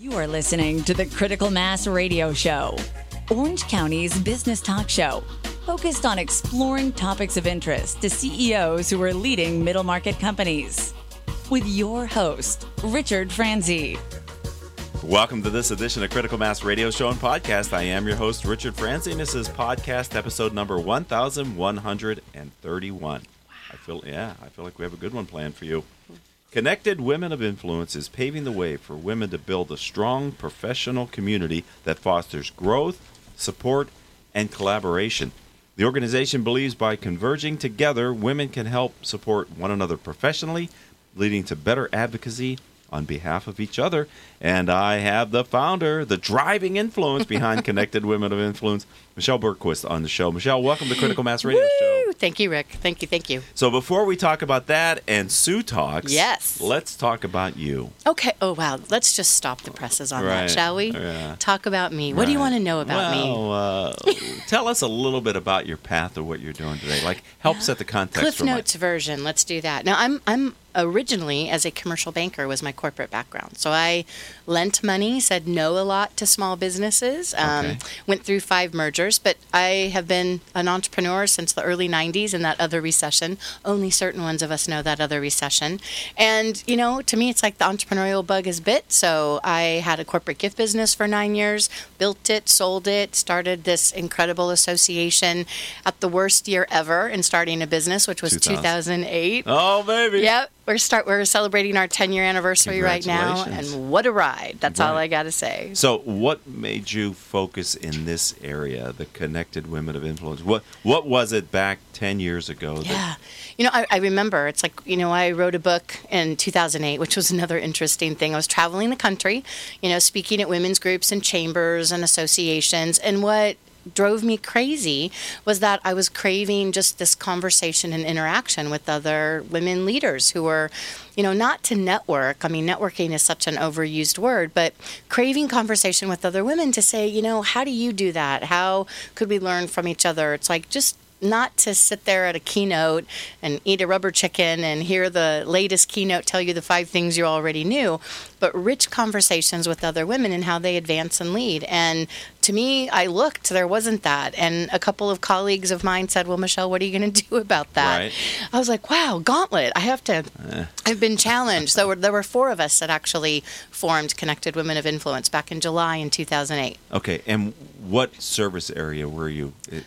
You are listening to the Critical Mass Radio Show, Orange County's business talk show, focused on exploring topics of interest to CEOs who are leading middle market companies. With your host, Richard Franzi. Welcome to this edition of Critical Mass Radio Show and Podcast. I am your host, Richard Franzi, and this is podcast episode number 1131. I feel, yeah, I feel like we have a good one planned for you. Connected Women of Influence is paving the way for women to build a strong professional community that fosters growth, support, and collaboration. The organization believes by converging together, women can help support one another professionally, leading to better advocacy on behalf of each other. And I have the founder, the driving influence behind Connected Women of Influence, Michelle Bergquist, on the show. Michelle, welcome to Critical Mass Radio Show. Thank you, Rick. Thank you. Thank you. So before we talk about that and Sue talks, Yes. let's talk about you. Okay. Oh, wow. Let's just stop the presses on Right. that, shall we? Yeah. Talk about me. What do you want to know about me? well, uh, tell us a little bit about your path or what you're doing today. Like, help set the context Cliff for my- Notes version. Let's do that. Now, I'm I'm originally as a commercial banker was my corporate background. So I lent money, said no a lot to small businesses. Um, Okay. Went through five mergers, but I have been an entrepreneur since the early '90s in that other recession. Only certain ones of us know that other recession. And you know, to me, it's like the entrepreneurial bug is bit. So I had a corporate gift business for nine years, built it, sold it, started this incredible association at the worst year ever in starting a business, which was 2000. 2008. Oh, baby. Yep, we're start we're celebrating our 10 year anniversary right now, and what a ride! That's all I got to say. So, what made you focus in this area, the connected women of influence? What What was it back ten years ago? that- Yeah. You know, I, I remember it's like, you know, I wrote a book in 2008, which was another interesting thing. I was traveling the country, you know, speaking at women's groups and chambers and associations. And what drove me crazy was that I was craving just this conversation and interaction with other women leaders who were, you know, not to network. I mean, networking is such an overused word, but craving conversation with other women to say, you know, how do you do that? How could we learn from each other? It's like just not to sit there at a keynote and eat a rubber chicken and hear the latest keynote tell you the five things you already knew, but rich conversations with other women and how they advance and lead. And to me, I looked, there wasn't that. And a couple of colleagues of mine said, Well, Michelle, what are you going to do about that? Right. I was like, Wow, gauntlet. I have to, eh. I've been challenged. So there were four of us that actually formed Connected Women of Influence back in July in 2008. Okay, and what service area were you? It,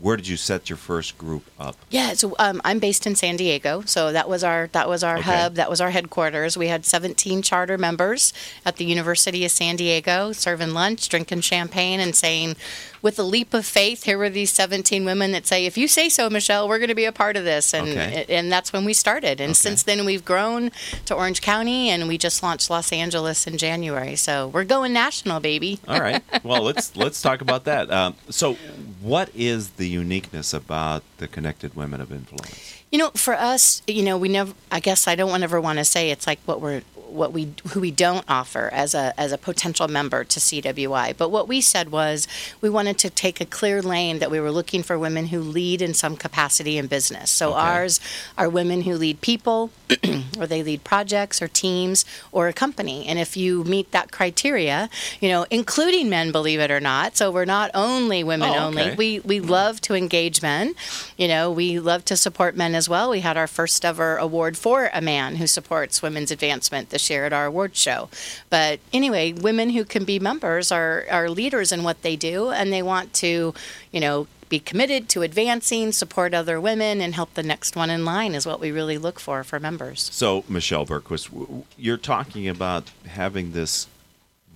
where did you set your first group up? Yeah, so um, I'm based in San Diego, so that was our that was our Okay. hub, that was our headquarters. We had 17 charter members at the University of San Diego, serving lunch, drinking champagne, and saying, with a leap of faith, here were these 17 women that say, "If you say so, Michelle, we're going to be a part of this," and Okay. and that's when we started. And Okay. since then, we've grown to Orange County, and we just launched Los Angeles in January. So we're going national, baby. All right. Well, let's let's talk about that. Um, so, what is the uniqueness about the connected women of influence? You know, for us, you know, we never. I guess I don't ever want to say it's like what we're what we who we don't offer as a as a potential member to CWI. But what we said was we wanted to take a clear lane that we were looking for women who lead in some capacity in business. So Okay. ours are women who lead people, or they lead projects or teams or a company. And if you meet that criteria, you know, including men, believe it or not. So we're not only women Oh, only. okay. We we love to engage men. You know, we love to support men as well. We had our first ever award for a man who supports women's advancement this year at our award show. But anyway, women who can be members are are leaders in what they do, and they want to, you know. Be committed to advancing, support other women, and help the next one in line is what we really look for for members. So, Michelle Bergquist, w- you're talking about having this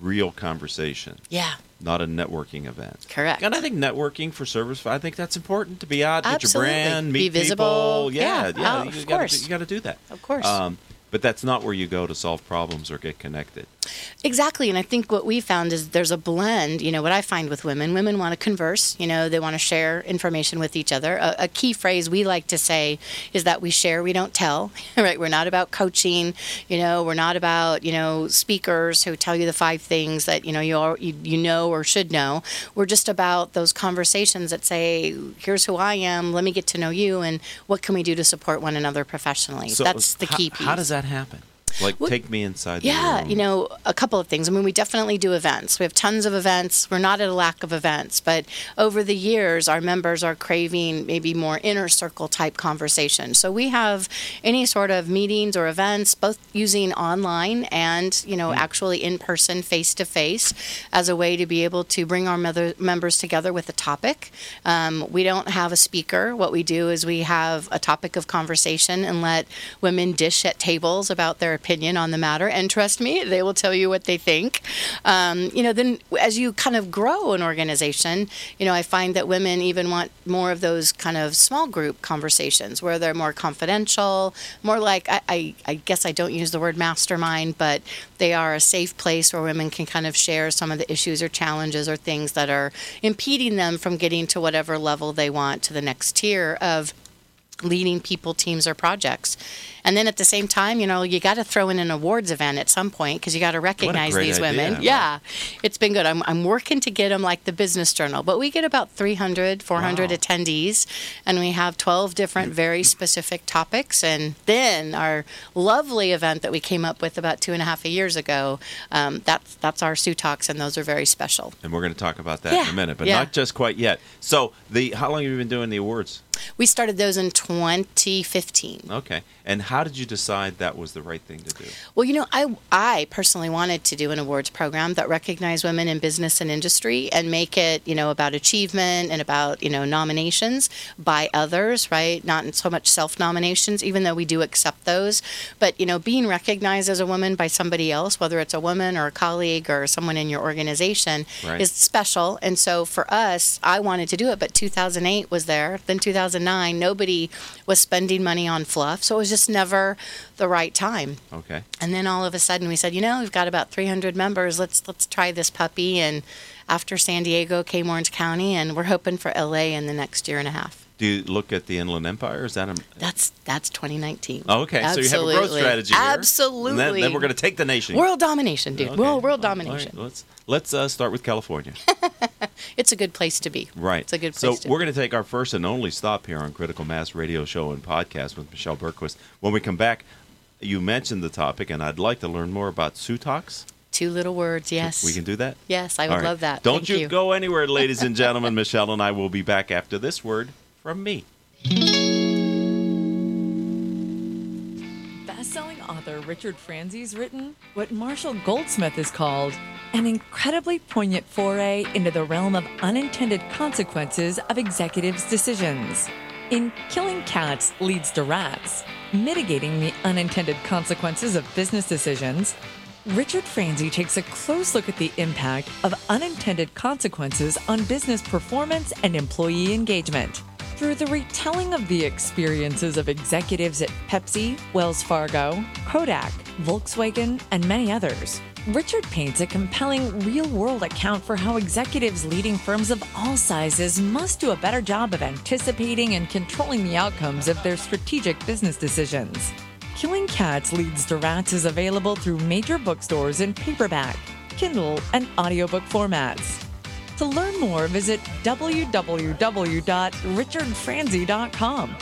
real conversation, Yeah, not a networking event. Correct. And I think networking for service, I think that's important to be out, get your Absolutely. brand, Be meet visible. people. Yeah, Yeah. yeah, Oh, you of gotta course. you got to do that. Of course. Um, but that's not where you go to solve problems or get connected. Exactly. And I think what we found is there's a blend. You know, what I find with women, women want to converse, you know, they want to share information with each other. A, a key phrase we like to say is that we share, we don't tell, right? We're not about coaching, you know, we're not about, you know, speakers who tell you the five things that, you know, you, you, you know or should know. We're just about those conversations that say, here's who I am, let me get to know you, and what can we do to support one another professionally. So That's the how- key piece. How does that happen? Like, Well, take me inside. the Yeah, you know, a couple of things. I mean, we definitely do events. We have tons of events. We're not at a lack of events, but over the years, our members are craving maybe more inner circle type conversation. So we have any sort of meetings or events, both using online and, you know, actually in person, face to face, as a way to be able to bring our mother- members together with a topic. Um, we don't have a speaker. What we do is we have a topic of conversation and let women dish at tables about their opinion on the matter. And trust me, they will tell you what they think. Um, you know, then as you kind of grow an organization, you know, I find that women even want more of those kind of small group conversations where they're more confidential, more like, I, I, I guess I don't use the word mastermind, but they are a safe place where women can kind of share some of the issues or challenges or things that are impeding them from getting to whatever level they want to the next tier of leading people, teams, or projects. And then at the same time, you know, you got to throw in an awards event at some point because you got to recognize these idea. women. Yeah, it's been good. I'm, I'm working to get them like the Business Journal, but we get about 300, 400 Wow. attendees, and we have 12 different very specific topics. And then our lovely event that we came up with about two and a half years ago, um, that's, that's our Sue Talks, and those are very special. and we're going to talk about that in a minute, but yeah. not just quite yet. So, the how long have you been doing the awards? We started those in 2015. Okay, and how did you decide that was the right thing to do? Well, you know, I I personally wanted to do an awards program that recognized women in business and industry and make it, you know, about achievement and about, you know, nominations by others, right? Not so much self-nominations, even though we do accept those, but you know, being recognized as a woman by somebody else, whether it's a woman or a colleague or someone in your organization, Right. is special. And so for us, I wanted to do it, but 2008 was there. Then 2009, nobody was spending money on fluff, so it was just never the right time. Okay, And then all of a sudden we said, you know, we've got about 300 members. Let's let's try this puppy. And after San Diego came Orange County, and we're hoping for LA in the next year and a half. do you look at the Inland Empire? Is that a That's that's 2019. Oh, okay? So you have a growth strategy here. Absolutely. And then, then we're going to take the nation. World domination, dude. Okay. World world right, domination. Let's let's uh, start with California. It's a good place to be. Right. It's a good So place to we're going to take our first and only stop here on Critical Mass Radio Show and Podcast with Michelle Bergquist. When we come back, you mentioned the topic, and I'd like to learn more about Sue Talks. Two little words. Yes. We can do that. Yes, I would right. love that. Don't Thank you, you. go anywhere, ladies and gentlemen. Michelle and I will be back after this word from me. Best-selling author Richard Franzi's written what Marshall Goldsmith has called an incredibly poignant foray into the realm of unintended consequences of executives' decisions. In Killing Cats Leads to Rats, mitigating the unintended consequences of business decisions, Richard Franzi takes a close look at the impact of unintended consequences on business performance and employee engagement. Through the retelling of the experiences of executives at Pepsi, Wells Fargo, Kodak, Volkswagen, and many others, Richard paints a compelling real world account for how executives leading firms of all sizes must do a better job of anticipating and controlling the outcomes of their strategic business decisions. Killing Cats Leads to Rats is available through major bookstores in paperback, Kindle, and audiobook formats. To learn more, visit www.richardfranzi.com.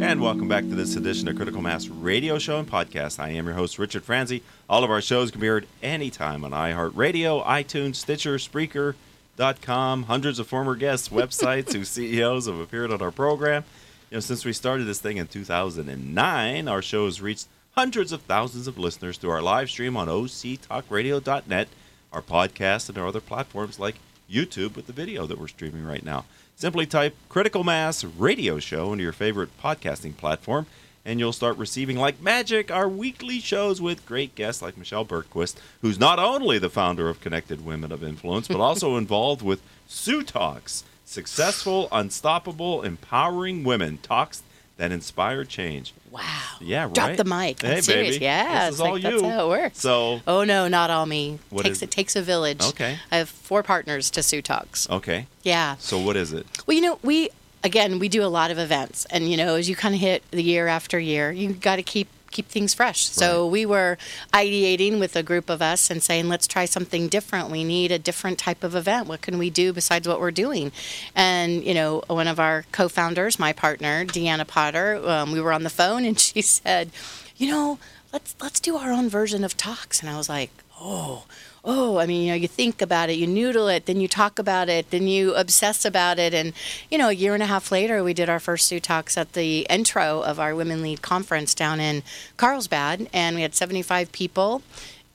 And welcome back to this edition of Critical Mass Radio Show and Podcast. I am your host, Richard Franzi. All of our shows can be heard anytime on iHeartRadio, iTunes, Stitcher, Spreaker.com. Hundreds of former guests, websites, whose CEOs have appeared on our program. You know, since we started this thing in 2009, our show has reached hundreds of thousands of listeners through our live stream on octalkradio.net, our podcast, and our other platforms like YouTube with the video that we're streaming right now. Simply type Critical Mass Radio Show into your favorite podcasting platform, and you'll start receiving, like magic, our weekly shows with great guests like Michelle Bergquist, who's not only the founder of Connected Women of Influence, but also involved with Sue Talks, successful, unstoppable, empowering women talks that inspire change. Wow. Yeah, right. Drop the mic. Hey, serious. baby. Yeah, This is like all that's how it works. So, Oh no, not all me. What takes is it takes a village. Okay. I have four partners to Sue Talks. okay. Yeah. So, what is it? Well, you know, we again we do a lot of events, and you know, as you kind of hit the year after year, you got to keep keep things fresh. So Right. we were ideating with a group of us and saying, let's try something different. We need a different type of event. What can we do besides what we're doing? And, you know, one of our co founders, my partner, Deanna Potter, um, we were on the phone and she said, you know, let's, let's do our own version of talks. And I was like, oh, oh, I mean, you know, you think about it, you noodle it, then you talk about it, then you obsess about it. And, you know, a year and a half later, we did our first Sue Talks at the intro of our Women Lead conference down in Carlsbad. And we had 75 people,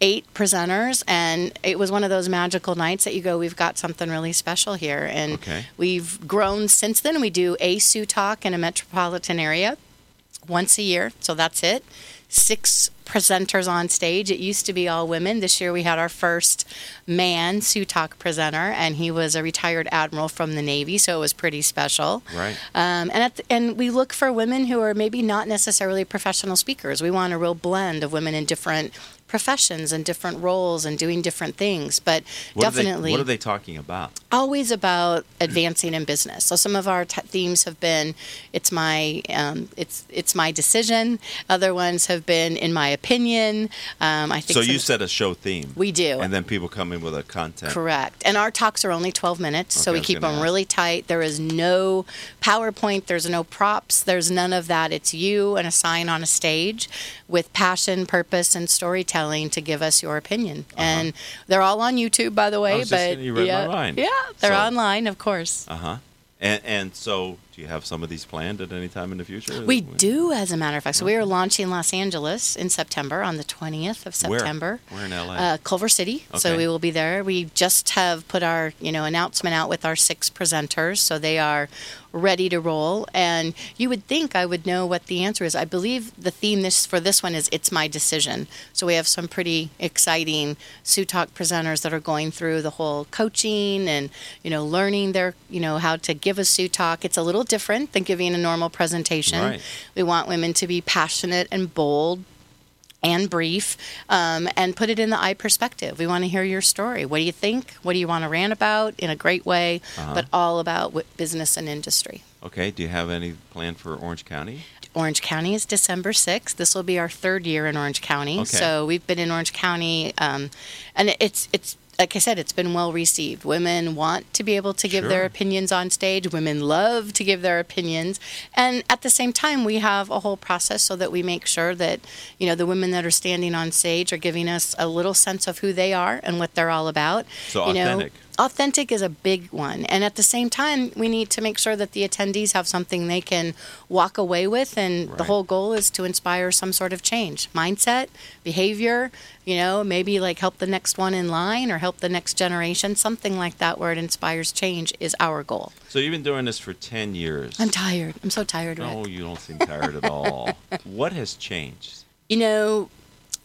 eight presenters. And it was one of those magical nights that you go, we've got something really special here. And Okay. we've grown since then. We do a Sue Talk in a metropolitan area once a year. So that's it. Six presenters on stage. It used to be all women. This year we had our first man Sue Talk presenter, and he was a retired admiral from the Navy, so it was pretty special. Right. Um, and at the, and we look for women who are maybe not necessarily professional speakers. We want a real blend of women in different professions and different roles and doing different things. But What are they- definitely what are they talking about? always about advancing in business. So some of our t- themes have been it's my um, it's it's my decision. Other ones have been in my opinion. Um, I think So you set a show theme. we do. And then people come in with a content. Correct. And our talks are only 12 minutes, so Okay, I we keep them ask. really tight. There is no PowerPoint, there's no props, there's none of that. It's you and a sign on a stage with passion, purpose, and storytelling to give us your opinion. And they're all on YouTube, by the way. Uh-huh. just but saying, you read my yeah, mind. Yeah, they're So- online, of course. Uh huh. And and so, do you have some of these planned at any time in the future? We do, as a matter of fact. So we are launching Los Angeles in September, on the 20th of? September. Where in LA? Uh, Culver City. So we will be there. We just have put our, you know, announcement out with our six presenters, so they are ready to roll. And you would think I would know what the answer is. I believe the theme this for this one is "It's My Decision." So we have some pretty exciting Sue Talk presenters that are going through the whole coaching and you know learning their, you know, how to give a Sue Talk. It's a little different than giving a normal presentation. Right. We want women to be passionate and bold and brief um, and put it in the I perspective. We want to hear your story. What do you think? What do you want to rant about in a great way, Uh-huh. but all about what business and industry. okay. Do you have any plan for Orange County? Orange County is December 6th. This will be our third year in Orange County. Okay. So we've been in Orange County, um, and it's it's like I said, it's been well received. Women want to be able to give Sure. their opinions on stage. Women love to give their opinions, and at the same time, we have a whole process so that we make sure that you know the women that are standing on stage are giving us a little sense of who they are and what they're all about. So you know, authentic. is a big one and at the same time we need to make sure that the attendees have something they can walk away with and the whole goal is to inspire some sort of change mindset behavior you know maybe like help the next one in line or help the next generation something like that where it inspires change is our goal So you've been doing this for ten years. i'm tired i'm so tired Rick. You don't seem tired at all. What has changed? you know,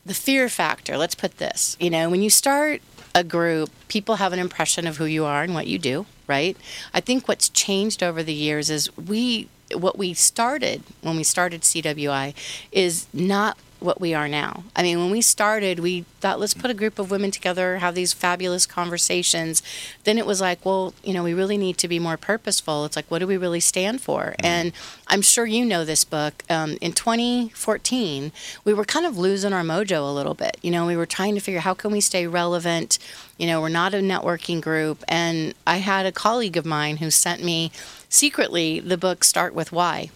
the fear factor, let's put this, you know, when you start a group, people have an impression of who you are and what you do, right? I think what's changed over the years is we, what we started when we started CWI is not what we are now. I mean, when we started, we thought, let's put a group of women together, have these fabulous conversations. Then it was like, well, you know, we really need to be more purposeful. It's like, what do we really stand for? And I'm sure you know this book. Um, in 2014, we were kind of losing our mojo a little bit. You know, we were trying to figure how can we stay relevant. You know, we're not a networking group. And I had a colleague of mine who sent me secretly the book Start with Why.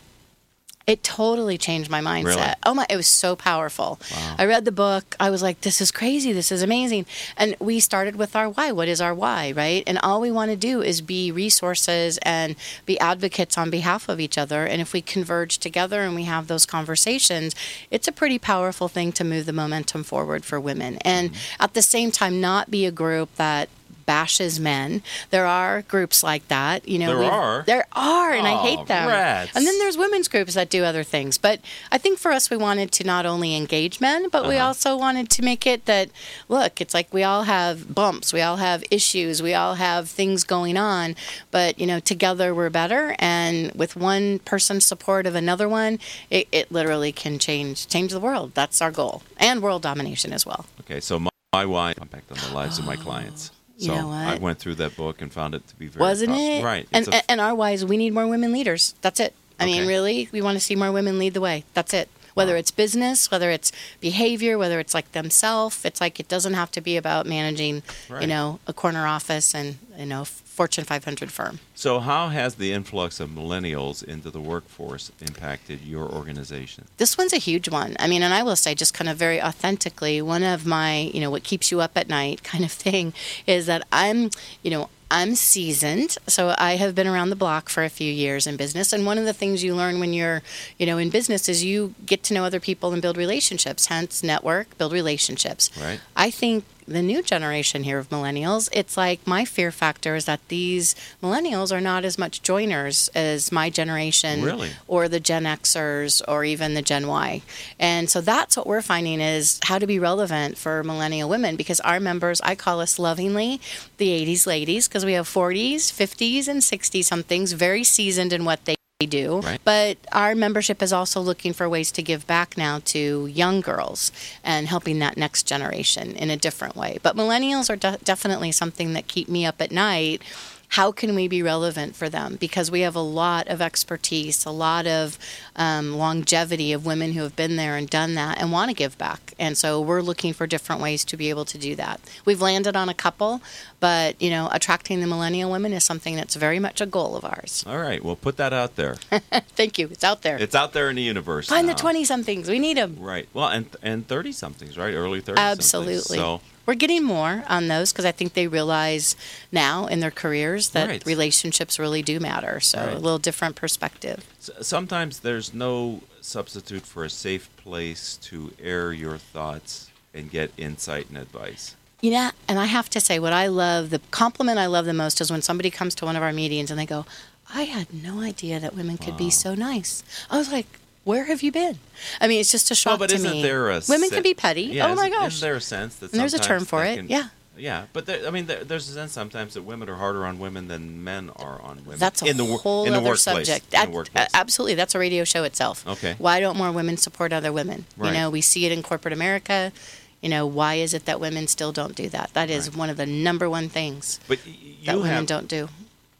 It totally changed my mindset. Really? Oh my, it was so powerful. I read the book. I was like, this is crazy. This is amazing. And we started with our why. What is our why, right? And all we want to do is be resources and be advocates on behalf of each other. And if we converge together and we have those conversations, it's a pretty powerful thing to move the momentum forward for women. And mm-hmm. at the same time, not be a group that bashes men. There are groups like that. You know, There are? There are, and I hate them. rats. And then there's women's groups that do other things. But I think for us, we wanted to not only engage men, but we Uh-huh. also wanted to make it that look, it's like we all have bumps, we all have issues, we all have things going on, but you know, together we're better. And with one person's support of another one, it, it literally can change change the world. That's our goal, and world domination as well. Okay, so my, my why impact on the lives of my clients. You So know what? I went through that book and found it to be very Wasn't it? right? And, a- and our wise, we need more women leaders. That's it. I mean, really, we want to see more women lead the way. That's it. Whether it's business, whether it's behavior, whether it's like themselves. It's like it doesn't have to be about managing, Right. you know, a corner office and you know Fortune 500 firm. So, how has the influx of millennials into the workforce impacted your organization? This one's a huge one. I mean, and I will say, just kind of very authentically, one of my, you know, what keeps you up at night kind of thing is that I'm, you know, I'm seasoned. So I have been around the block for a few years in business. And one of the things you learn when you're, you know, in business is you get to know other people and build relationships, hence network, build relationships. Right. I think the new generation here of millennials, it's like my fear factor is that these millennials are not as much joiners as my generation Really? or the Gen Xers or even the Gen Y. And so that's what we're finding is how to be relevant for millennial women because our members, I call us lovingly the 80s ladies because we have 40s, 50s, and 60 somethings very seasoned in what they do. Right. But our membership is also looking for ways to give back now to young girls and helping that next generation in a different way. But millennials are de- definitely something that keep me up at night. How can we be relevant for them? Because we have a lot of expertise, a lot of um, longevity of women who have been there and done that and want to give back. And so we're looking for different ways to be able to do that. We've landed on a couple, but you know, attracting the millennial women is something that's very much a goal of ours. All right, well, put that out there. Thank you. It's out there. it's out there in the universe. Find the 20 somethings. We need them. Right. Well, and and thirty somethings, right? Early thirty. Absolutely. So We're getting more on those because I think they realize now in their careers that Right. relationships really do matter. So Right. a little different perspective. Sometimes there's no substitute for a safe place to air your thoughts and get insight and advice. You know, and I have to say, what I love, the compliment I love the most is when somebody comes to one of our meetings and they go, I had no idea that women could be so nice. I was like, where have you been? I mean, it's just a shock but to isn't me. there a women se- can be petty. Yeah, oh my gosh. Isn't there a sense that And there's a term for it, can- yeah. Yeah, but there, I mean, there, there's a sense sometimes that women are harder on women than men are on women. That's a in the, whole in the other subject. The absolutely, that's a radio show itself. Okay. Why don't more women support other women? Right. You know, we see it in corporate America. You know, why is it that women still don't do that? That is Right. one of the number one things but that you women have don't do.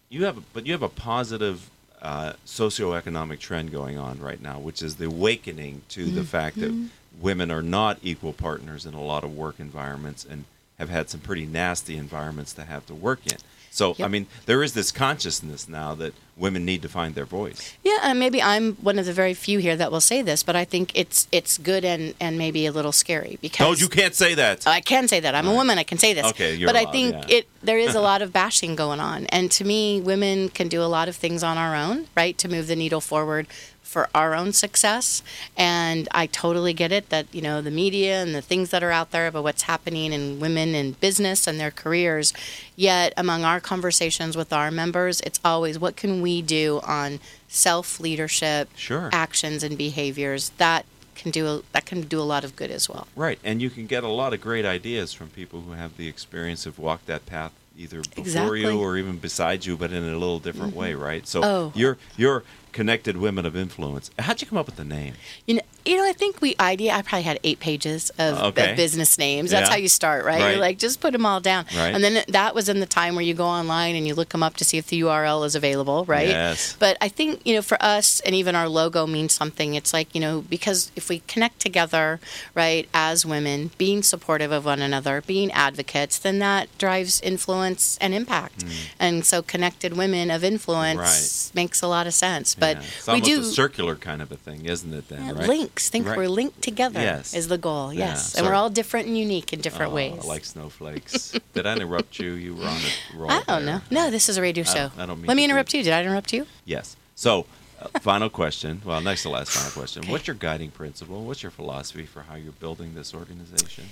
you have, but you have a positive uh, socioeconomic trend going on right now, which is the awakening to the fact that Mm-hmm. women are not equal partners in a lot of work environments and have had some pretty nasty environments to have to work in. So, I mean, there is this consciousness now that women need to find their voice. Yeah, and maybe I'm one of the very few here that will say this, but I think it's it's good and and maybe a little scary because No, you can't say that. I can say that. I'm a woman. I can say this. Okay, you're but I think yeah. it there is a lot of bashing going on, and to me, women can do a lot of things on our own, right, to move the needle forward for our own success. And I totally get it that you know the media and the things that are out there about what's happening in women in business and their careers. Yet among our conversations with our members, it's always what can we do on self leadership, Sure. actions and behaviors that can do a, that can do a lot of good as well. Right, and you can get a lot of great ideas from people who have the experience of walked that path either before Exactly. Mm-hmm. you or even beside you, but in a little different way, right? So Oh. you're you're connected women of influence. How'd you come up with the name? You know, you know, I think we idea. I probably had eight pages of, Okay. of business names. That's Yeah. how you start, right? Right. You're like, just put them all down. Right. And then that was in the time where you go online and you look them up to see if the URL is available, right? Yes. But I think you know, for us, and even our logo means something. It's like you know, because if we connect together, right, as women, being supportive of one another, being advocates, then that drives influence and impact. Mm. And so, connected women of influence. Right. makes a lot of sense. But Yeah. It's we almost do a circular kind of a thing, isn't it? Then yeah, right? links. Think Right. we're linked together Yes. is the goal. Yeah, Yes, and we're all different and unique in different Oh, ways. Like snowflakes. Did I interrupt you? You were on a roll. I don't there. know. No, this is a radio show. don't- I don't mean Let me interrupt you. Did I interrupt you? Yes. So, uh, final question. Well, next to last final question. Okay. What's your guiding principle? What's your philosophy for how you're building this organization?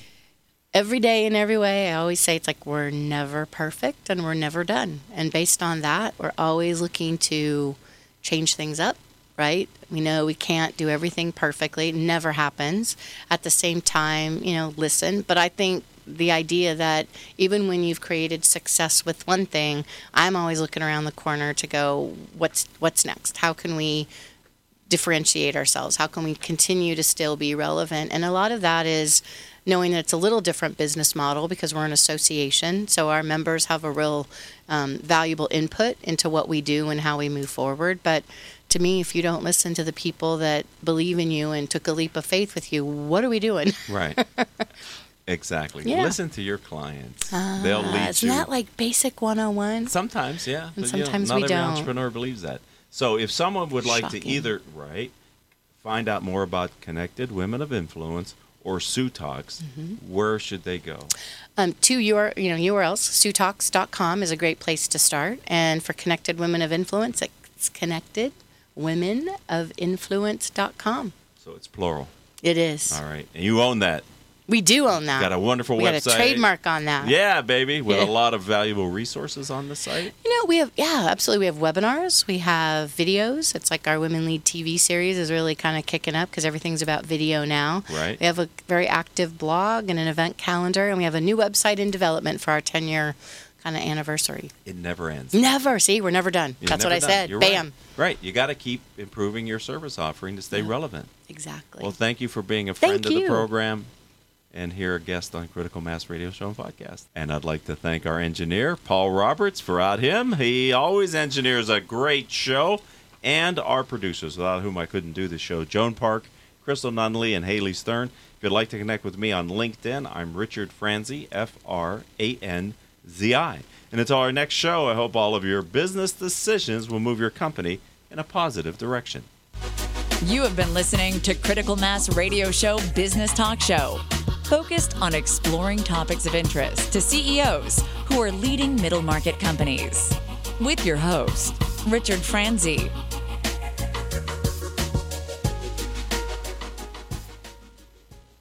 Every day in every way, I always say it's like we're never perfect and we're never done. And based on that, we're always looking to change things up, right? We know we can't do everything perfectly. It never happens. At the same time, you know, listen. But I think the idea that even when you've created success with one thing, I'm always looking around the corner to go, what's what's next? How can we differentiate ourselves? How can we continue to still be relevant? And a lot of that is knowing that it's a little different business model because we're an association. So our members have a real um, valuable input into what we do and how we move forward. But to me, if you don't listen to the people that believe in you and took a leap of faith with you, what are we doing? Right. exactly. Yeah. Listen to your clients. They'll Uh, lead isn't you. that like basic 101? Sometimes, yeah. And but, you know, sometimes not we every don't. entrepreneur believes that. So if someone would like to either right find out more about Connected Women of Influence or Sue Talks, Mm-hmm. where should they go? Um, two UR, you know, URLs, sutalks.com is a great place to start. And for Connected Women of Influence, it's connected women of influence.com. So it's plural. It is. All right. And you own that. We do own that. Got a wonderful we website. got a trademark on that. Yeah, baby, with Yeah. a lot of valuable resources on the site. You know, we have yeah, absolutely. We have webinars, we have videos. It's like our Women Lead TV series is really kind of kicking up because everything's about video now. Right. We have a very active blog and an event calendar, and we have a new website in development for our 10 year kind of anniversary. It never ends. Never. See, we're never done. You're That's what never I done. said. You're Bam. Right. right. You got to keep improving your service offering to stay relevant. Exactly. Well, thank you for being a friend Thank of the program and here a guest on Critical Mass Radio Show and Podcast. And I'd like to thank our engineer, Paul Roberts. For Without him, he always engineers a great show. And our producers, without whom I couldn't do the show, Joan Park, Crystal Nunley, and Haley Stern. If you'd like to connect with me on LinkedIn, I'm Richard Franzi, F R A N Z I. And until our next show, I hope all of your business decisions will move your company in a positive direction. You have been listening to Critical Mass Radio Show Business Talk Show, focused on exploring topics of interest to CEOs who are leading middle market companies. With your host, Richard Franzi.